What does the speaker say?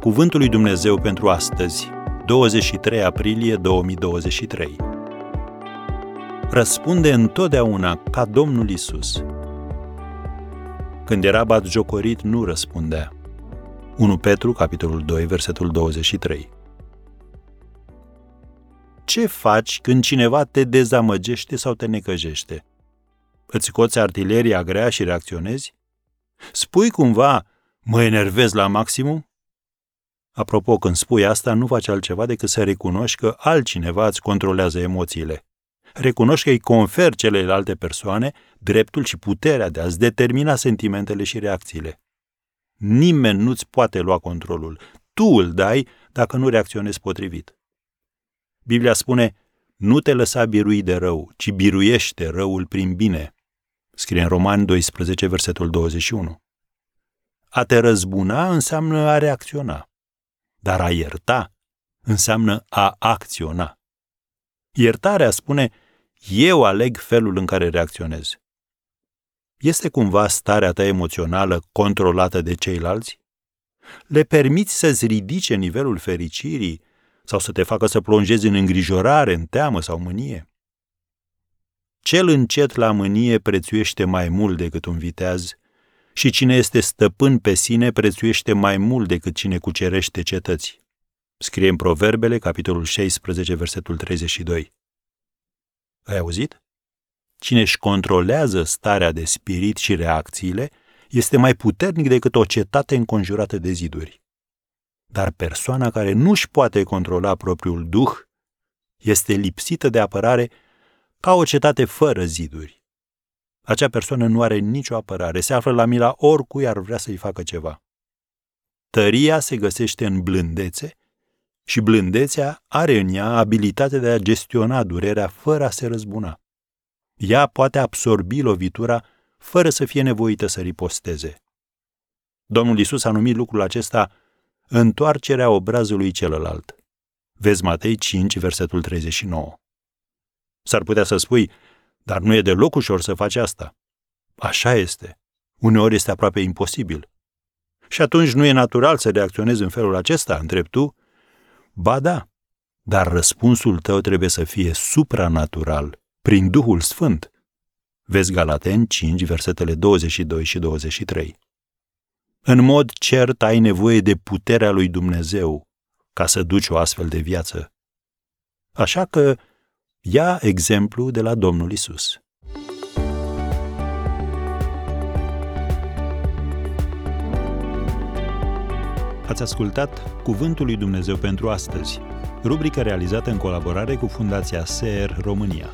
Cuvântul lui Dumnezeu pentru astăzi, 23 aprilie 2023. Răspunde întotdeauna ca Domnul Isus. Când era jocorit, nu răspundea. 1 Petru, capitolul 2, versetul 23. Ce faci când cineva te dezamăgește sau te necăjește? Îți scoți artileria grea și reacționezi? Spui cumva, mă enervez la maximum? Apropo, când spui asta, nu faci altceva decât să recunoști că altcineva îți controlează emoțiile. Recunoști că îi confer celelalte persoane dreptul și puterea de a-ți determina sentimentele și reacțiile. Nimeni nu-ți poate lua controlul. Tu îl dai dacă nu reacționezi potrivit. Biblia spune, nu te lăsa birui de rău, ci biruiește răul prin bine. Scrie în Romani 12, versetul 21. A te răzbuna înseamnă a reacționa, dar a ierta înseamnă a acționa. Iertarea spune, eu aleg felul în care reacționez. Este cumva starea ta emoțională controlată de ceilalți? Le permiți să-ți ridice nivelul fericirii sau să te facă să plonjezi în îngrijorare, în teamă sau mânie? Cel încet la mânie prețuiește mai mult decât un viteaz și cine este stăpân pe sine prețuiește mai mult decât cine cucerește cetăți. Scrie în Proverbele, capitolul 16, versetul 32. Ai auzit? Cine își controlează starea de spirit și reacțiile este mai puternic decât o cetate înconjurată de ziduri. Dar persoana care nu își poate controla propriul duh este lipsită de apărare ca o cetate fără ziduri. Acea persoană nu are nicio apărare, se află la mila oricui ar vrea să-i facă ceva. Tăria se găsește în blândețe și blândețea are în ea abilitatea de a gestiona durerea fără a se răzbuna. Ea poate absorbi lovitura fără să fie nevoită să riposteze. Domnul Isus a numit lucrul acesta întoarcerea obrazului celălalt. Vezi Matei 5, versetul 39. S-ar putea să spui, dar nu e deloc ușor să faci asta. Așa este. Uneori este aproape imposibil. Și atunci nu e natural să reacționezi în felul acesta, întrebi tu? Ba da, dar răspunsul tău trebuie să fie supranatural, prin Duhul Sfânt. Vezi Galaten 5, versetele 22 și 23. În mod cert ai nevoie de puterea lui Dumnezeu ca să duci o astfel de viață. Așa că ia exemplu de la Domnul Isus. Ați ascultat Cuvântul lui Dumnezeu pentru astăzi, rubrica realizată în colaborare cu Fundația SER România.